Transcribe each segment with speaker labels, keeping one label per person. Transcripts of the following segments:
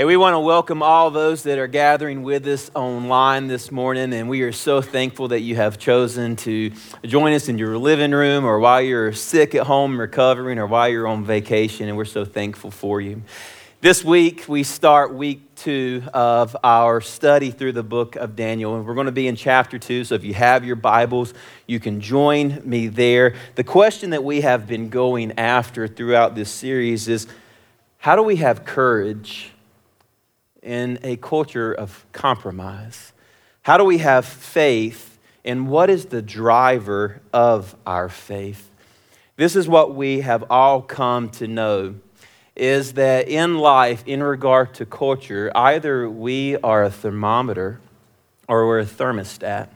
Speaker 1: Hey, we want to welcome all those that are gathering with us online this morning, and we are so thankful that you have chosen to join us in your living room or while you're sick at home recovering or while you're on vacation, and we're so thankful for you. This week, we start week two of our study through the book of Daniel, and we're going to be in chapter two. So if you have your Bibles, you can join me there. The question that we have been going after throughout this series is how do we have courage? In a culture of compromise? How do we have faith, and what is the driver of our faith? This is what we have all come to know is that in life, in regard to culture, either we are a thermometer or we're a thermostat.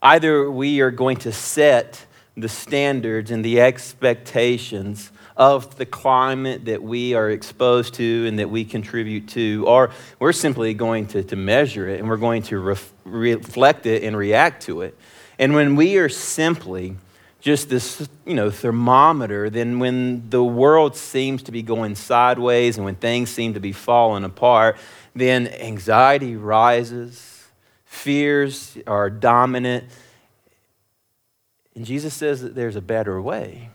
Speaker 1: Either we are going to set the standards and the expectations of the climate that we are exposed to and that we contribute to, or we're simply going to, to measure it and we're going to ref, reflect it and react to it. And when we are simply just this, you know, thermometer, then when the world seems to be going sideways and when things seem to be falling apart, then anxiety rises, fears are dominant. And Jesus says that there's a better way.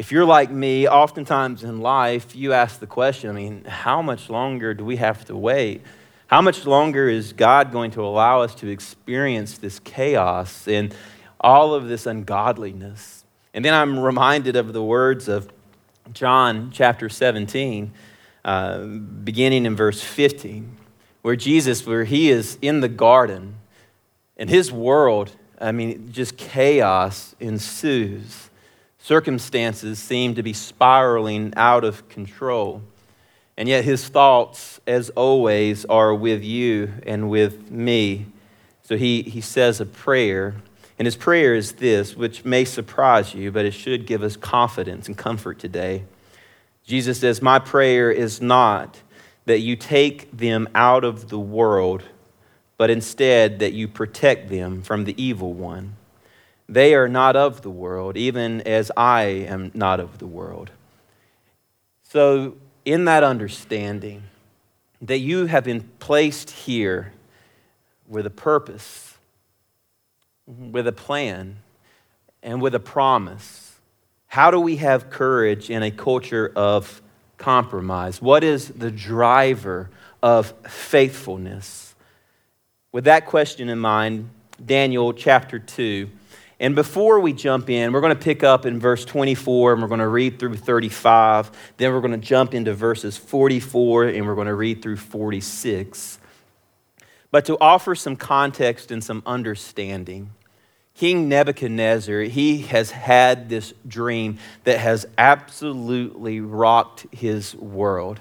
Speaker 1: If you're like me, oftentimes in life, you ask the question I mean, how much longer do we have to wait? How much longer is God going to allow us to experience this chaos and all of this ungodliness? And then I'm reminded of the words of John chapter 17, uh, beginning in verse 15, where Jesus, where he is in the garden, and his world, I mean, just chaos ensues circumstances seem to be spiraling out of control. And yet, his thoughts, as always, are with you and with me. So he, he says a prayer. And his prayer is this, which may surprise you, but it should give us confidence and comfort today. Jesus says, My prayer is not that you take them out of the world, but instead that you protect them from the evil one. They are not of the world, even as I am not of the world. So, in that understanding, that you have been placed here with a purpose, with a plan, and with a promise. How do we have courage in a culture of compromise? What is the driver of faithfulness? With that question in mind, Daniel chapter 2 and before we jump in, we're going to pick up in verse 24 and we're going to read through 35. Then we're going to jump into verses 44 and we're going to read through 46. But to offer some context and some understanding, King Nebuchadnezzar, he has had this dream that has absolutely rocked his world.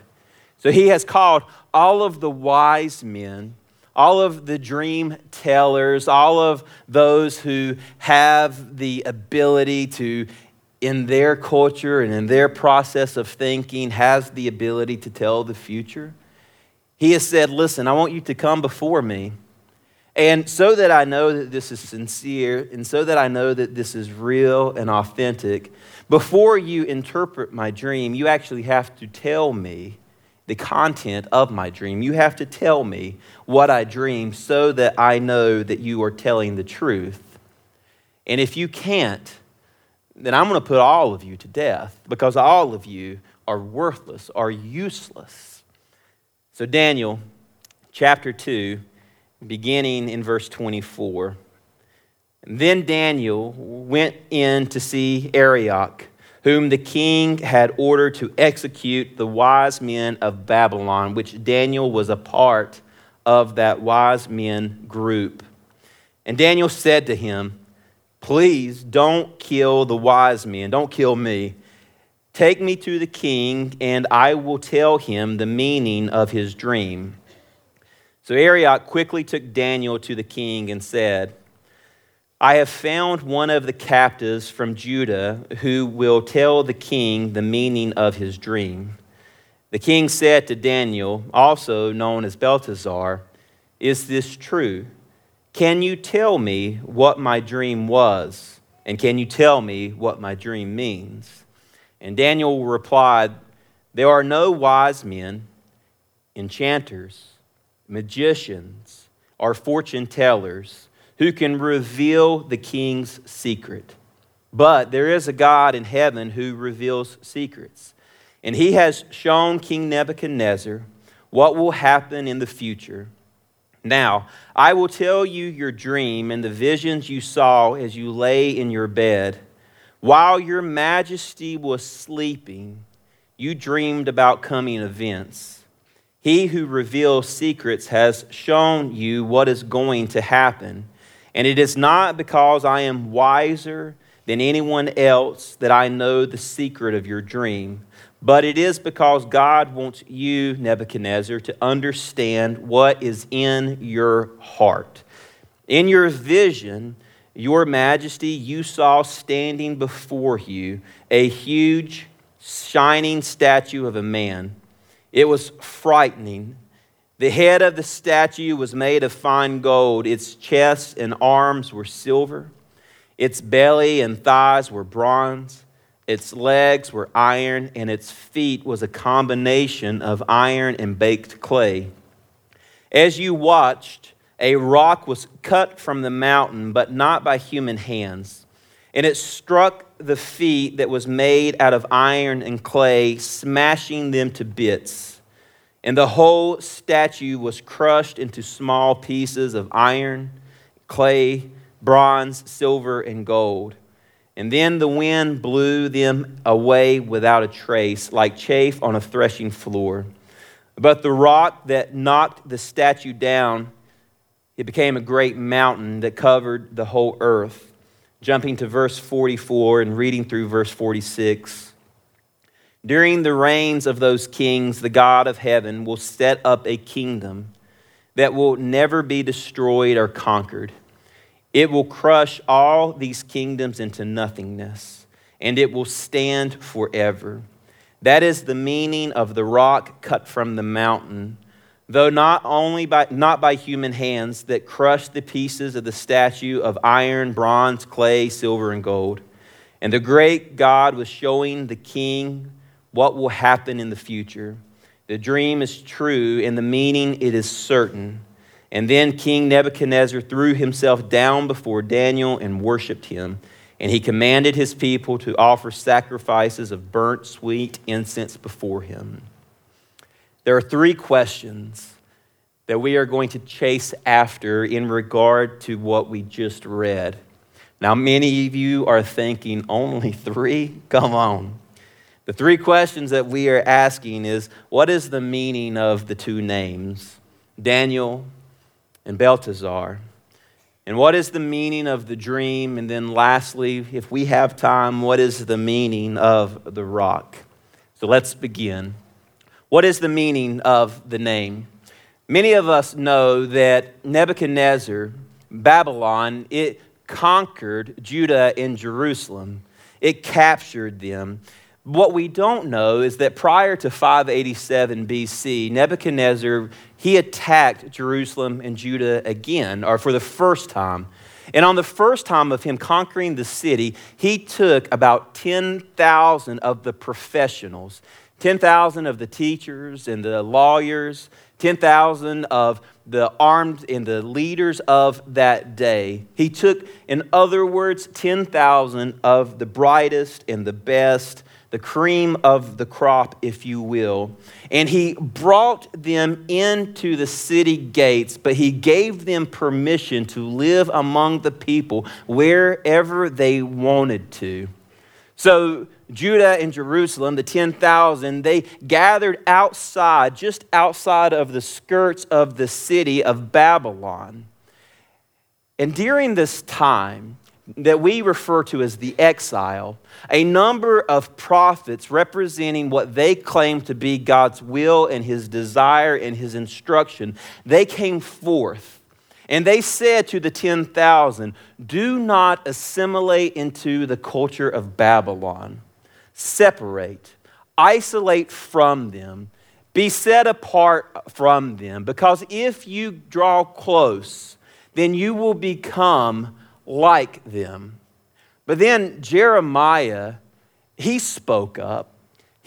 Speaker 1: So he has called all of the wise men all of the dream tellers, all of those who have the ability to, in their culture and in their process of thinking, has the ability to tell the future. He has said, Listen, I want you to come before me. And so that I know that this is sincere, and so that I know that this is real and authentic, before you interpret my dream, you actually have to tell me the content of my dream. You have to tell me what I dream so that I know that you are telling the truth. And if you can't, then I'm going to put all of you to death because all of you are worthless, are useless. So, Daniel chapter 2, beginning in verse 24. And then Daniel went in to see Arioch whom the king had ordered to execute the wise men of Babylon, which Daniel was a part of that wise men group. And Daniel said to him, Please don't kill the wise men, don't kill me. Take me to the king, and I will tell him the meaning of his dream. So Arioch quickly took Daniel to the king and said, I have found one of the captives from Judah who will tell the king the meaning of his dream. The king said to Daniel, also known as Belteshazzar, Is this true? Can you tell me what my dream was? And can you tell me what my dream means? And Daniel replied, There are no wise men, enchanters, magicians, or fortune tellers who can reveal the king's secret. But there is a God in heaven who reveals secrets. And he has shown King Nebuchadnezzar what will happen in the future. Now, I will tell you your dream and the visions you saw as you lay in your bed. While your majesty was sleeping, you dreamed about coming events. He who reveals secrets has shown you what is going to happen and it is not because I am wiser than anyone else that I know the secret of your dream, but it is because God wants you, Nebuchadnezzar, to understand what is in your heart. In your vision, your majesty, you saw standing before you a huge, shining statue of a man. It was frightening the head of the statue was made of fine gold. Its chest and arms were silver. Its belly and thighs were bronze. Its legs were iron, and its feet was a combination of iron and baked clay. As you watched, a rock was cut from the mountain, but not by human hands. And it struck the feet that was made out of iron and clay, smashing them to bits. And the whole statue was crushed into small pieces of iron, clay, bronze, silver, and gold. And then the wind blew them away without a trace, like chaff on a threshing floor. But the rock that knocked the statue down, it became a great mountain that covered the whole earth. Jumping to verse 44 and reading through verse 46. During the reigns of those kings, the God of heaven will set up a kingdom that will never be destroyed or conquered. It will crush all these kingdoms into nothingness, and it will stand forever. That is the meaning of the rock cut from the mountain, though not only by, not by human hands that crushed the pieces of the statue of iron, bronze, clay, silver, and gold. And the great God was showing the king what will happen in the future. The dream is true, and the meaning it is certain. And then King Nebuchadnezzar threw himself down before Daniel and worshiped him. And he commanded his people to offer sacrifices of burnt sweet incense before him. There are three questions that we are going to chase after in regard to what we just read. Now, many of you are thinking, only three? Come on. The three questions that we are asking is what is the meaning of the two names, Daniel and Belteshazzar? And what is the meaning of the dream? And then, lastly, if we have time, what is the meaning of the rock? So let's begin. What is the meaning of the name? Many of us know that Nebuchadnezzar, Babylon, it conquered Judah and Jerusalem, it captured them. What we don't know is that prior to 587 BC, Nebuchadnezzar, he attacked Jerusalem and Judah again, or for the first time. And on the first time of him conquering the city, he took about 10,000 of the professionals, 10,000 of the teachers and the lawyers, 10,000 of the armed and the leaders of that day. He took, in other words, 10,000 of the brightest and the best the cream of the crop, if you will. And he brought them into the city gates, but he gave them permission to live among the people wherever they wanted to. So, Judah and Jerusalem, the 10,000, they gathered outside, just outside of the skirts of the city of Babylon. And during this time, that we refer to as the exile, a number of prophets representing what they claim to be God's will and his desire and his instruction, they came forth And they said to the 10,000, Do not assimilate into the culture of Babylon. Separate, isolate from them, be set apart from them, because if you draw close, then you will become like them. But then Jeremiah, he spoke up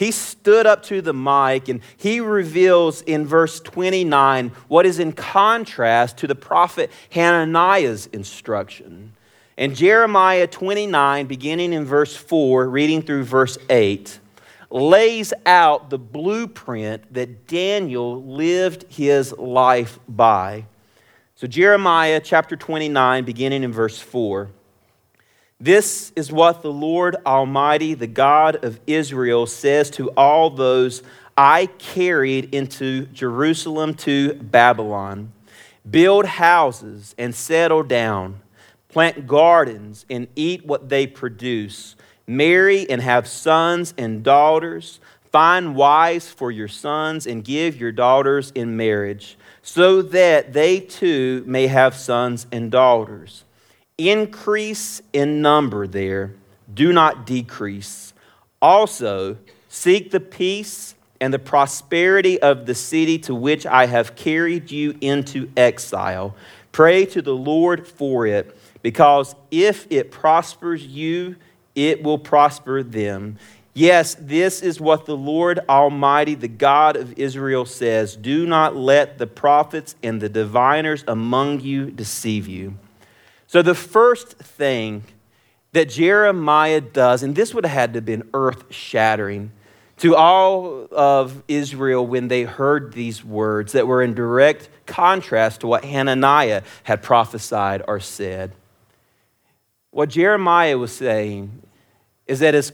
Speaker 1: he stood up to the mic and he reveals in verse 29 what is in contrast to the prophet Hananiah's instruction. And Jeremiah 29, beginning in verse 4, reading through verse 8, lays out the blueprint that Daniel lived his life by. So, Jeremiah chapter 29, beginning in verse 4. This is what the Lord Almighty, the God of Israel, says to all those I carried into Jerusalem to Babylon. Build houses and settle down, plant gardens and eat what they produce, marry and have sons and daughters, find wives for your sons and give your daughters in marriage, so that they too may have sons and daughters increase in number there, do not decrease. Also, seek the peace and the prosperity of the city to which I have carried you into exile. Pray to the Lord for it, because if it prospers you, it will prosper them. Yes, this is what the Lord Almighty, the God of Israel, says Do not let the prophets and the diviners among you deceive you. So, the first thing that Jeremiah does, and this would have had to have been earth shattering to all of Israel when they heard these words that were in direct contrast to what Hananiah had prophesied or said. What Jeremiah was saying is that as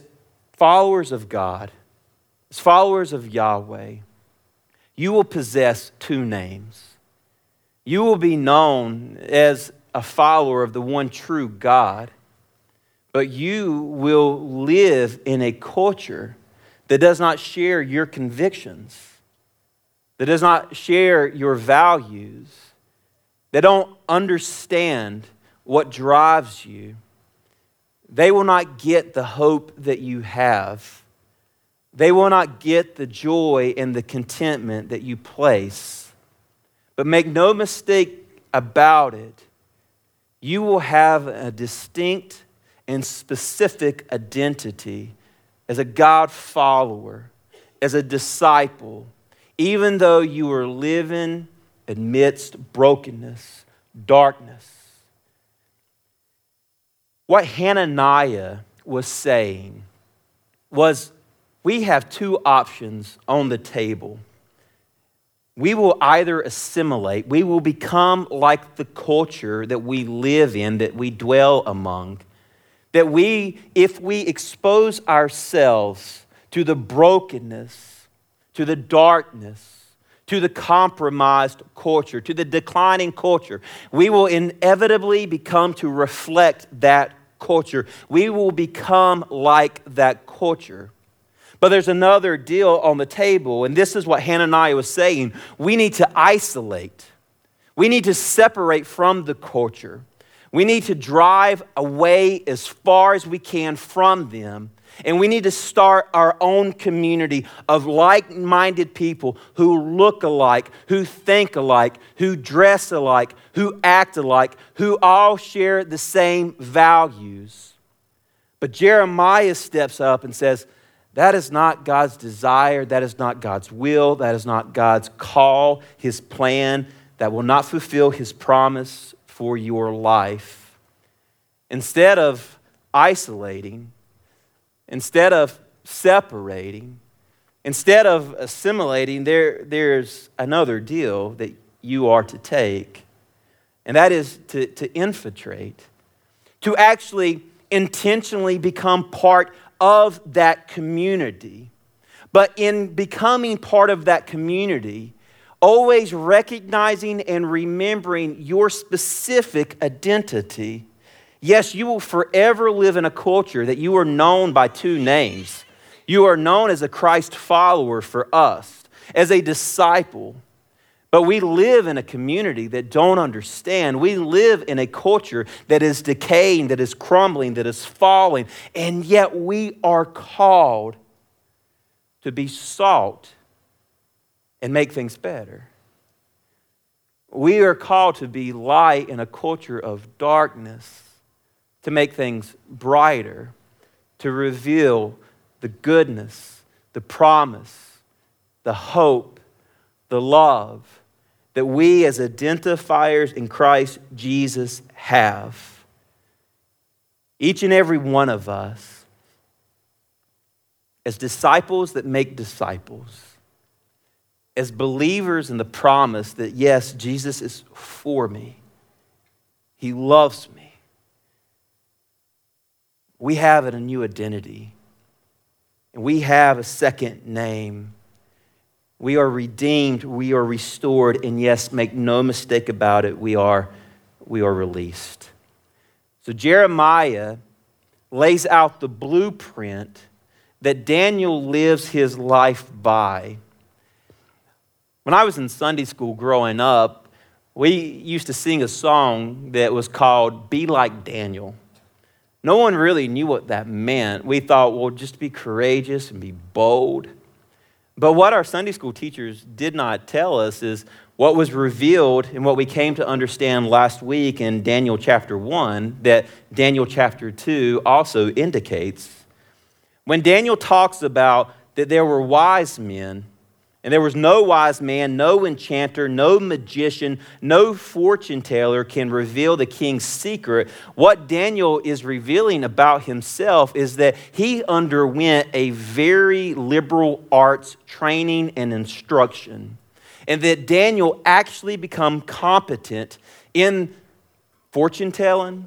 Speaker 1: followers of God, as followers of Yahweh, you will possess two names. You will be known as a follower of the one true God, but you will live in a culture that does not share your convictions, that does not share your values, that don't understand what drives you. They will not get the hope that you have. They will not get the joy and the contentment that you place. But make no mistake about it, you will have a distinct and specific identity as a God follower, as a disciple, even though you are living amidst brokenness, darkness. What Hananiah was saying was we have two options on the table we will either assimilate, we will become like the culture that we live in, that we dwell among. That we, if we expose ourselves to the brokenness, to the darkness, to the compromised culture, to the declining culture, we will inevitably become to reflect that culture. We will become like that culture. But there's another deal on the table, and this is what Hananiah was saying. We need to isolate, we need to separate from the culture. We need to drive away as far as we can from them. And we need to start our own community of like minded people who look alike, who think alike, who dress alike, who act alike, who all share the same values. But Jeremiah steps up and says, that is not God's desire. That is not God's will. That is not God's call, His plan. That will not fulfill His promise for your life. Instead of isolating, instead of separating, instead of assimilating, there, there's another deal that you are to take, and that is to, to infiltrate, to actually intentionally become part of that community. But in becoming part of that community, always recognizing and remembering your specific identity. Yes, you will forever live in a culture that you are known by two names. You are known as a Christ follower for us, as a disciple. But we live in a community that don't understand. We live in a culture that is decaying, that is crumbling, that is falling, and yet we are called to be salt and make things better. We are called to be light in a culture of darkness, to make things brighter, to reveal the goodness, the promise, the hope, the love that we as identifiers in Christ Jesus have. Each and every one of us, as disciples that make disciples, as believers in the promise that, yes, Jesus is for me, He loves me, we have a new identity. And we have a second name. We are redeemed, we are restored, and yes, make no mistake about it, we are, we are released. So Jeremiah lays out the blueprint that Daniel lives his life by when I was in Sunday school growing up, we used to sing a song that was called Be Like Daniel. No one really knew what that meant. We thought, well, just be courageous and be bold. But what our Sunday school teachers did not tell us is what was revealed and what we came to understand last week in Daniel chapter 1 that Daniel chapter 2 also indicates. When Daniel talks about that there were wise men and there was no wise man, no enchanter, no magician, no fortune teller can reveal the king's secret. What Daniel is revealing about himself is that he underwent a very liberal arts training and instruction. And that Daniel actually become competent in fortune telling,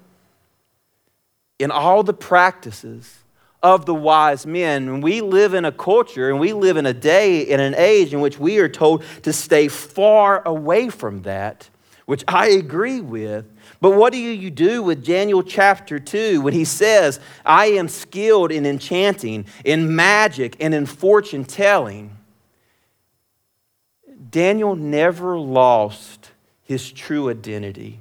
Speaker 1: in all the practices of the wise men. We live in a culture and we live in a day in an age in which we are told to stay far away from that, which I agree with. But what do you do with Daniel chapter 2 when he says, I am skilled in enchanting, in magic, and in fortune telling? Daniel never lost his true identity.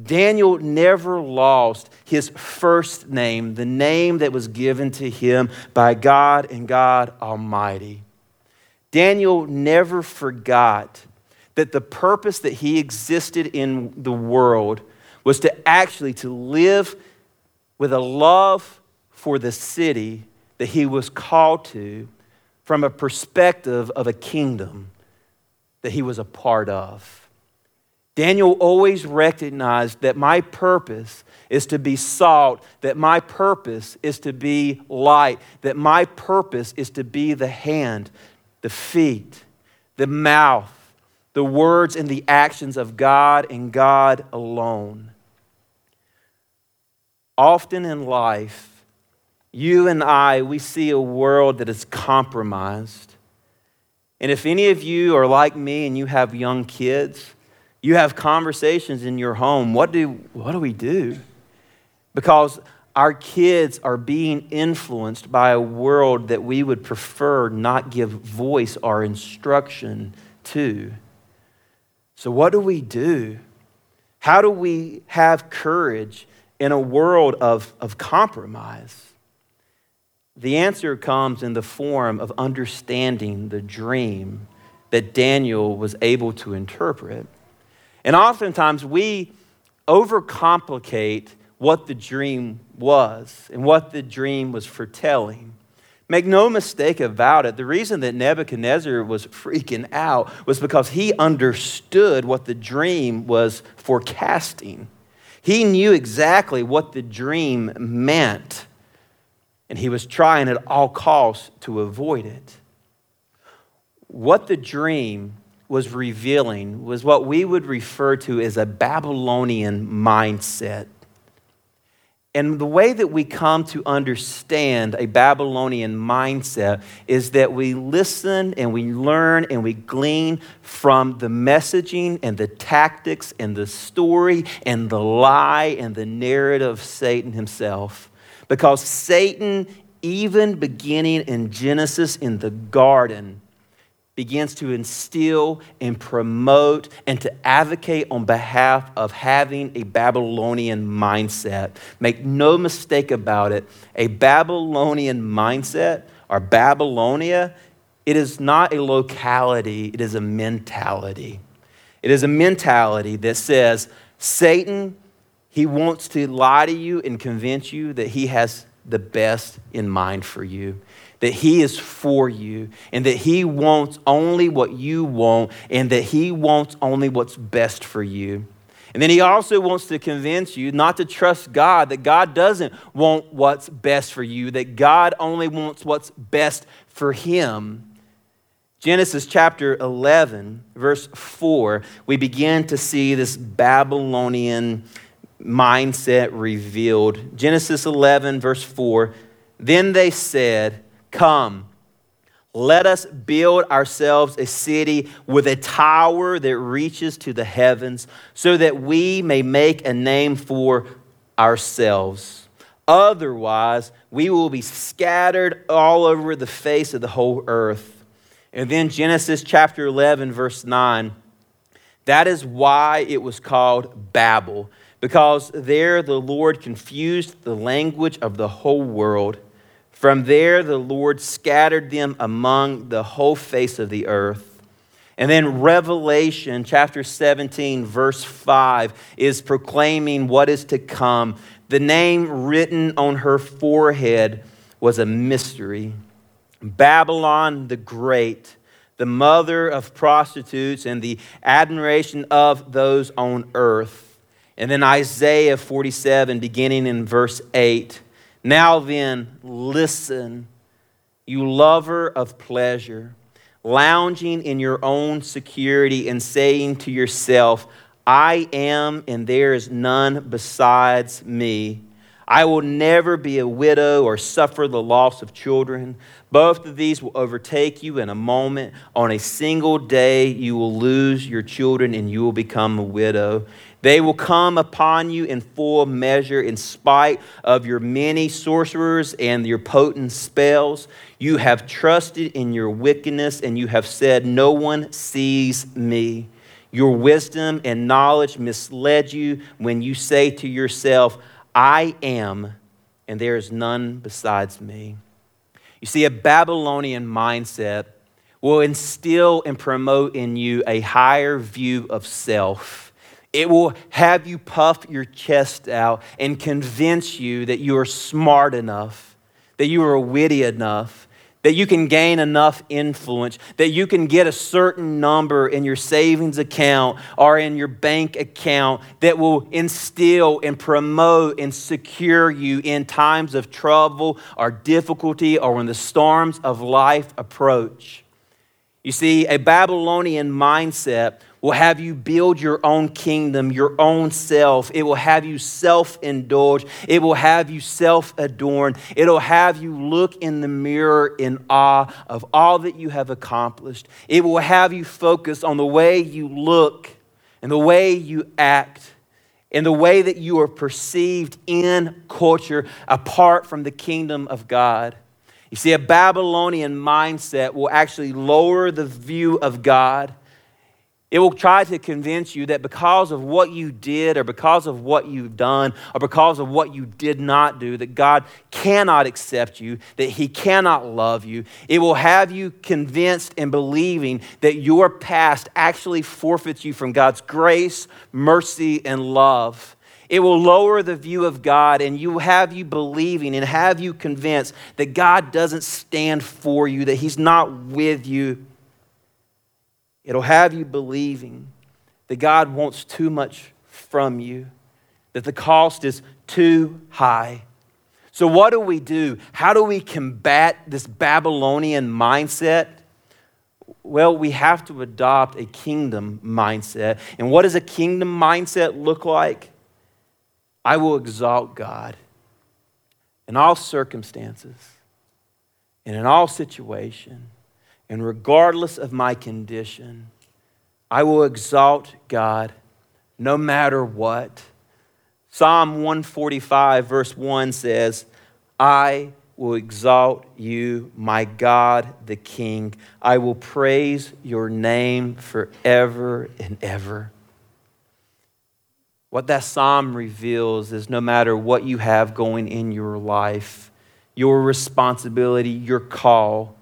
Speaker 1: Daniel never lost his first name, the name that was given to him by God and God Almighty. Daniel never forgot that the purpose that he existed in the world was to actually to live with a love for the city that he was called to from a perspective of a kingdom that he was a part of. Daniel always recognized that my purpose is to be salt, that my purpose is to be light, that my purpose is to be the hand, the feet, the mouth, the words and the actions of God and God alone. Often in life, you and I, we see a world that is compromised. And if any of you are like me and you have young kids, you have conversations in your home. What do, what do we do? Because our kids are being influenced by a world that we would prefer not give voice or instruction to. So, what do we do? How do we have courage in a world of, of compromise? The answer comes in the form of understanding the dream that Daniel was able to interpret. And oftentimes we overcomplicate what the dream was and what the dream was foretelling. Make no mistake about it, the reason that Nebuchadnezzar was freaking out was because he understood what the dream was forecasting. He knew exactly what the dream meant, and he was trying at all costs to avoid it. What the dream was revealing was what we would refer to as a Babylonian mindset. And the way that we come to understand a Babylonian mindset is that we listen and we learn and we glean from the messaging and the tactics and the story and the lie and the narrative of Satan himself. Because Satan, even beginning in Genesis in the garden, begins to instill and promote and to advocate on behalf of having a Babylonian mindset. Make no mistake about it, a Babylonian mindset or Babylonia, it is not a locality, it is a mentality. It is a mentality that says, Satan, he wants to lie to you and convince you that he has the best in mind for you that He is for you and that He wants only what you want and that He wants only what's best for you. And then He also wants to convince you not to trust God, that God doesn't want what's best for you, that God only wants what's best for Him. Genesis chapter 11, verse 4, we begin to see this Babylonian mindset revealed. Genesis 11, verse 4 Then they said, Come, let us build ourselves a city with a tower that reaches to the heavens, so that we may make a name for ourselves. Otherwise, we will be scattered all over the face of the whole earth. And then Genesis chapter 11, verse 9. That is why it was called Babel, because there the Lord confused the language of the whole world. From there, the Lord scattered them among the whole face of the earth. And then Revelation chapter 17, verse 5, is proclaiming what is to come. The name written on her forehead was a mystery Babylon the Great, the mother of prostitutes and the admiration of those on earth. And then Isaiah 47, beginning in verse 8. Now then, listen, you lover of pleasure, lounging in your own security and saying to yourself, I am, and there is none besides me. I will never be a widow or suffer the loss of children. Both of these will overtake you in a moment. On a single day, you will lose your children and you will become a widow. They will come upon you in full measure, in spite of your many sorcerers and your potent spells. You have trusted in your wickedness, and you have said, No one sees me. Your wisdom and knowledge misled you when you say to yourself, I am, and there is none besides me. You see, a Babylonian mindset will instill and promote in you a higher view of self it will have you puff your chest out and convince you that you are smart enough, that you are witty enough, that you can gain enough influence, that you can get a certain number in your savings account or in your bank account that will instill and promote and secure you in times of trouble or difficulty or when the storms of life approach. You see, a Babylonian mindset will have you build your own kingdom, your own self. It will have you self indulge. It will have you self adorn. It'll have you look in the mirror in awe of all that you have accomplished. It will have you focus on the way you look and the way you act and the way that you are perceived in culture apart from the kingdom of God. You see, a Babylonian mindset will actually lower the view of God it will try to convince you that because of what you did, or because of what you've done, or because of what you did not do, that God cannot accept you, that He cannot love you. It will have you convinced and believing that your past actually forfeits you from God's grace, mercy, and love. It will lower the view of God and you have you believing and have you convinced that God doesn't stand for you, that He's not with you It'll have you believing that God wants too much from you, that the cost is too high. So, what do we do? How do we combat this Babylonian mindset? Well, we have to adopt a kingdom mindset. And what does a kingdom mindset look like? I will exalt God in all circumstances and in all situations and regardless of my condition, I will exalt God no matter what. Psalm 145, verse 1 says, I will exalt you, my God the King. I will praise your name forever and ever. What that psalm reveals is no matter what you have going in your life, your responsibility, your call,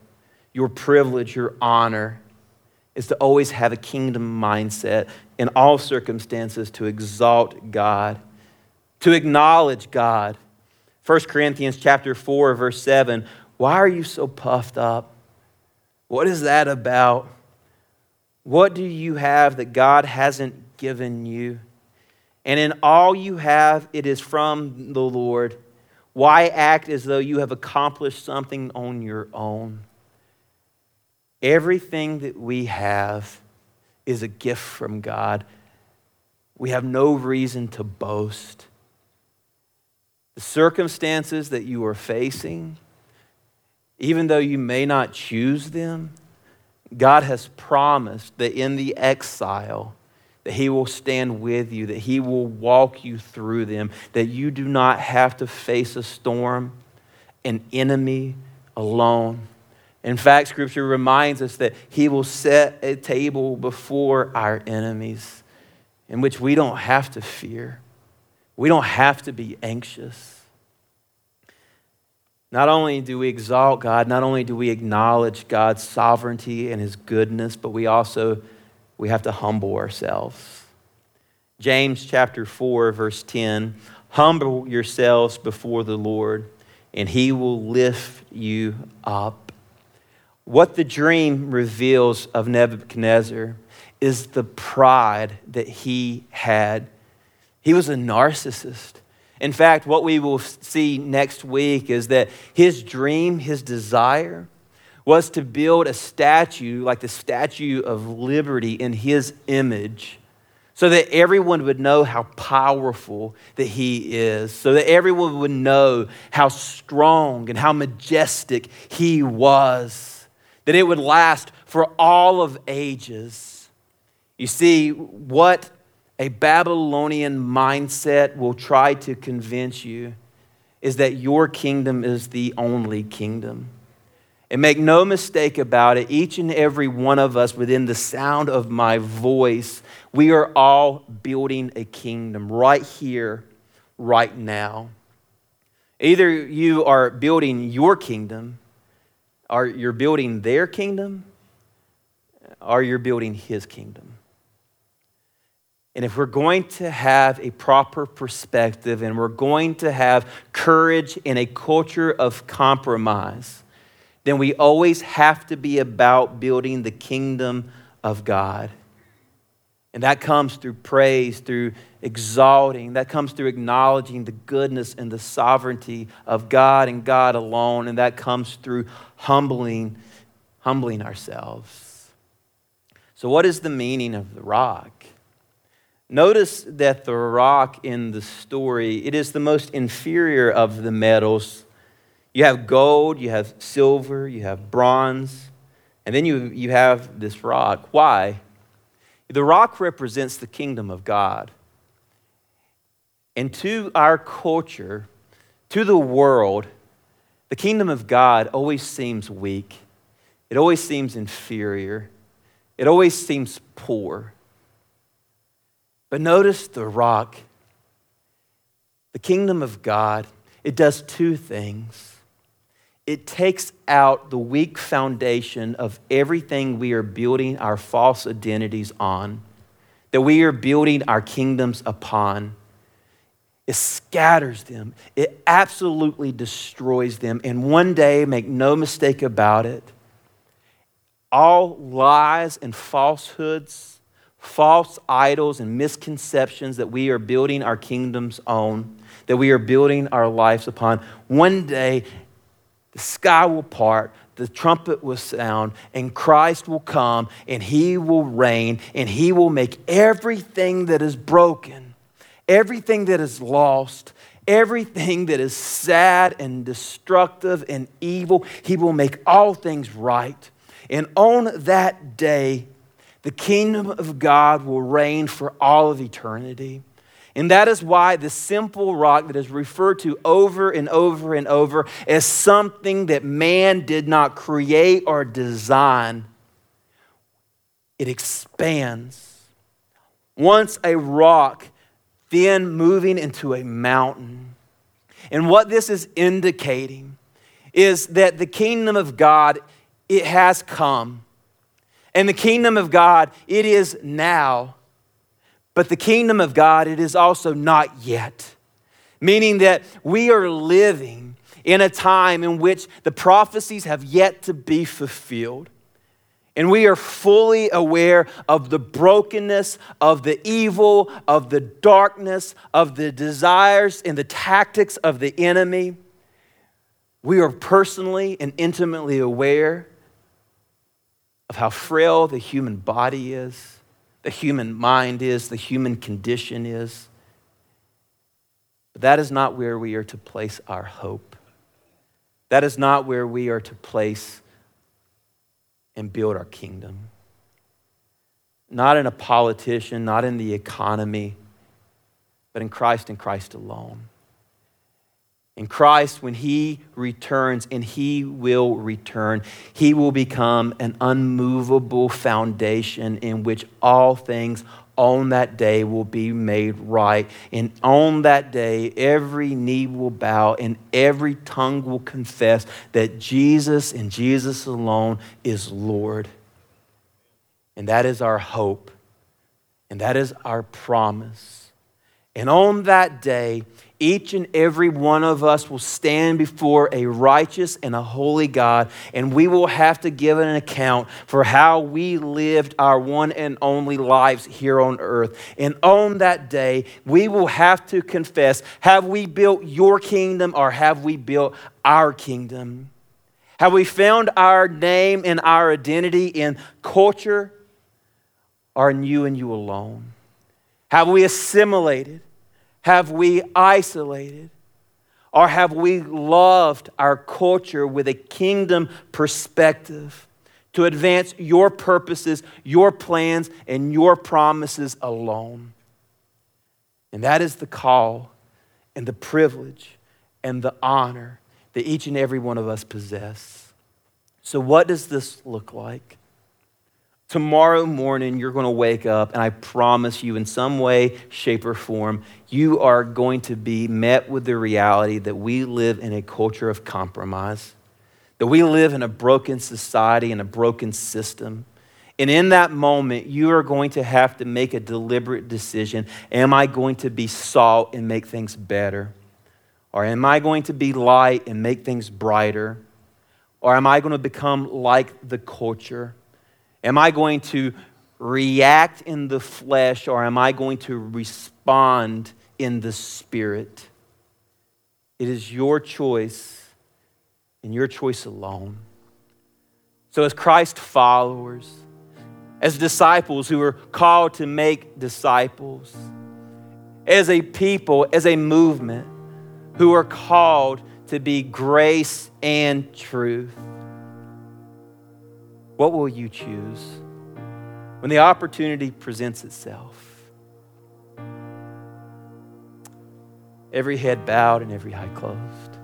Speaker 1: your privilege, your honor is to always have a kingdom mindset in all circumstances to exalt God, to acknowledge God 1 Corinthians chapter 4 verse 7, why are you so puffed up? What is that about? What do you have that God hasn't given you? And in all you have, it is from the Lord. Why act as though you have accomplished something on your own? Everything that we have is a gift from God. We have no reason to boast the circumstances that you are facing, even though you may not choose them, God has promised that in the exile, that He will stand with you, that He will walk you through them, that you do not have to face a storm, an enemy alone. In fact, Scripture reminds us that He will set a table before our enemies in which we don't have to fear. We don't have to be anxious. Not only do we exalt God, not only do we acknowledge God's sovereignty and his goodness, but we also we have to humble ourselves. James chapter 4 verse 10, humble yourselves before the Lord and he will lift you up. What the dream reveals of Nebuchadnezzar is the pride that he had he was a narcissist. In fact, what we will see next week is that his dream, his desire, was to build a statue like the Statue of Liberty in his image so that everyone would know how powerful that he is, so that everyone would know how strong and how majestic he was, that it would last for all of ages. You see, what a Babylonian mindset will try to convince you is that your kingdom is the only kingdom. And make no mistake about it, each and every one of us within the sound of my voice, we are all building a kingdom right here, right now. Either you are building your kingdom, or you're building their kingdom, or you're building his kingdom. And if we're going to have a proper perspective and we're going to have courage in a culture of compromise, then we always have to be about building the kingdom of God. And that comes through praise, through exalting, that comes through acknowledging the goodness and the sovereignty of God and God alone, and that comes through humbling, humbling ourselves. So, what is the meaning of the rock? Notice that the rock in the story, it is the most inferior of the metals. You have gold, you have silver, you have bronze, and then you, you have this rock. Why? The rock represents the kingdom of God. And to our culture, to the world, the kingdom of God always seems weak. It always seems inferior. It always seems poor. But notice the rock. The kingdom of God, it does two things. It takes out the weak foundation of everything we are building our false identities on, that we are building our kingdoms upon. It scatters them. It absolutely destroys them. And one day, make no mistake about it, all lies and falsehoods false idols and misconceptions that we are building our kingdoms on, that we are building our lives upon. One day, the sky will part, the trumpet will sound, and Christ will come, and he will reign, and he will make everything that is broken, everything that is lost, everything that is sad and destructive and evil, he will make all things right. And on that day, the kingdom of God will reign for all of eternity. And that is why the simple rock that is referred to over and over and over as something that man did not create or design, it expands. Once a rock, then moving into a mountain. And what this is indicating is that the kingdom of God, it has come. And the kingdom of God, it is now. But the kingdom of God, it is also not yet. Meaning that we are living in a time in which the prophecies have yet to be fulfilled. And we are fully aware of the brokenness, of the evil, of the darkness, of the desires and the tactics of the enemy. We are personally and intimately aware of how frail the human body is, the human mind is, the human condition is. But that is not where we are to place our hope. That is not where we are to place and build our kingdom. Not in a politician, not in the economy, but in Christ and Christ alone. In Christ, when He returns, and He will return, He will become an unmovable foundation in which all things on that day will be made right. And on that day, every knee will bow and every tongue will confess that Jesus and Jesus alone is Lord. And that is our hope, and that is our promise. And on that day, each and every one of us will stand before a righteous and a holy God, and we will have to give an account for how we lived our one and only lives here on earth. And on that day, we will have to confess have we built your kingdom or have we built our kingdom? Have we found our name and our identity in culture or in you and you alone? Have we assimilated? Have we isolated? Or have we loved our culture with a kingdom perspective to advance your purposes, your plans, and your promises alone? And that is the call and the privilege and the honor that each and every one of us possess. So, what does this look like? Tomorrow morning, you're going to wake up, and I promise you, in some way, shape, or form, you are going to be met with the reality that we live in a culture of compromise, that we live in a broken society and a broken system. And in that moment, you are going to have to make a deliberate decision. Am I going to be salt and make things better? Or am I going to be light and make things brighter? Or am I going to become like the culture? Am I going to react in the flesh or am I going to respond in the spirit? It is your choice and your choice alone. So, as Christ followers, as disciples who are called to make disciples, as a people, as a movement who are called to be grace and truth, what will you choose when the opportunity presents itself? Every head bowed and every eye closed.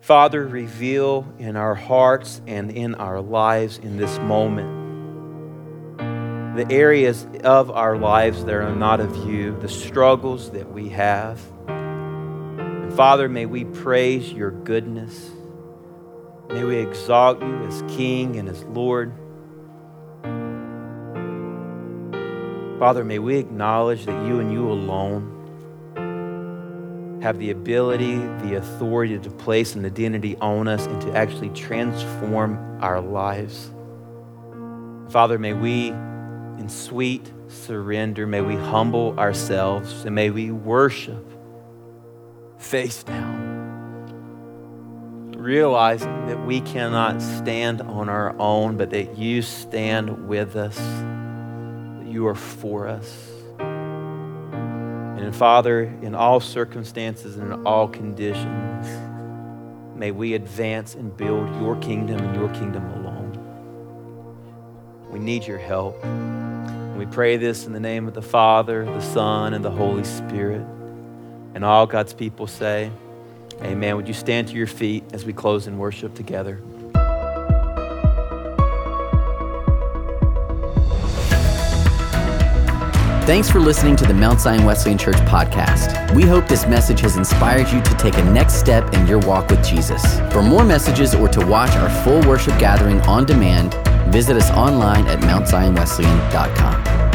Speaker 1: Father, reveal in our hearts and in our lives in this moment the areas of our lives that are not of you, the struggles that we have. And Father, may we praise your goodness. May we exalt you as King and as Lord. Father, may we acknowledge that you and you alone have the ability, the authority to place an identity on us and to actually transform our lives. Father, may we, in sweet surrender, may we humble ourselves and may we worship face down realizing that we cannot stand on our own, but that you stand with us, that you are for us. And Father, in all circumstances and in all conditions, may we advance and build your kingdom and your kingdom alone. We need your help. we pray this in the name of the Father, the Son, and the Holy Spirit. And all God's people say, Amen. Would you stand to your feet as we close in worship together?
Speaker 2: Thanks for listening to the Mount Zion Wesleyan Church podcast. We hope this message has inspired you to take a next step in your walk with Jesus. For more messages or to watch our full worship gathering on demand, visit us online at mountzionwesleyan.com.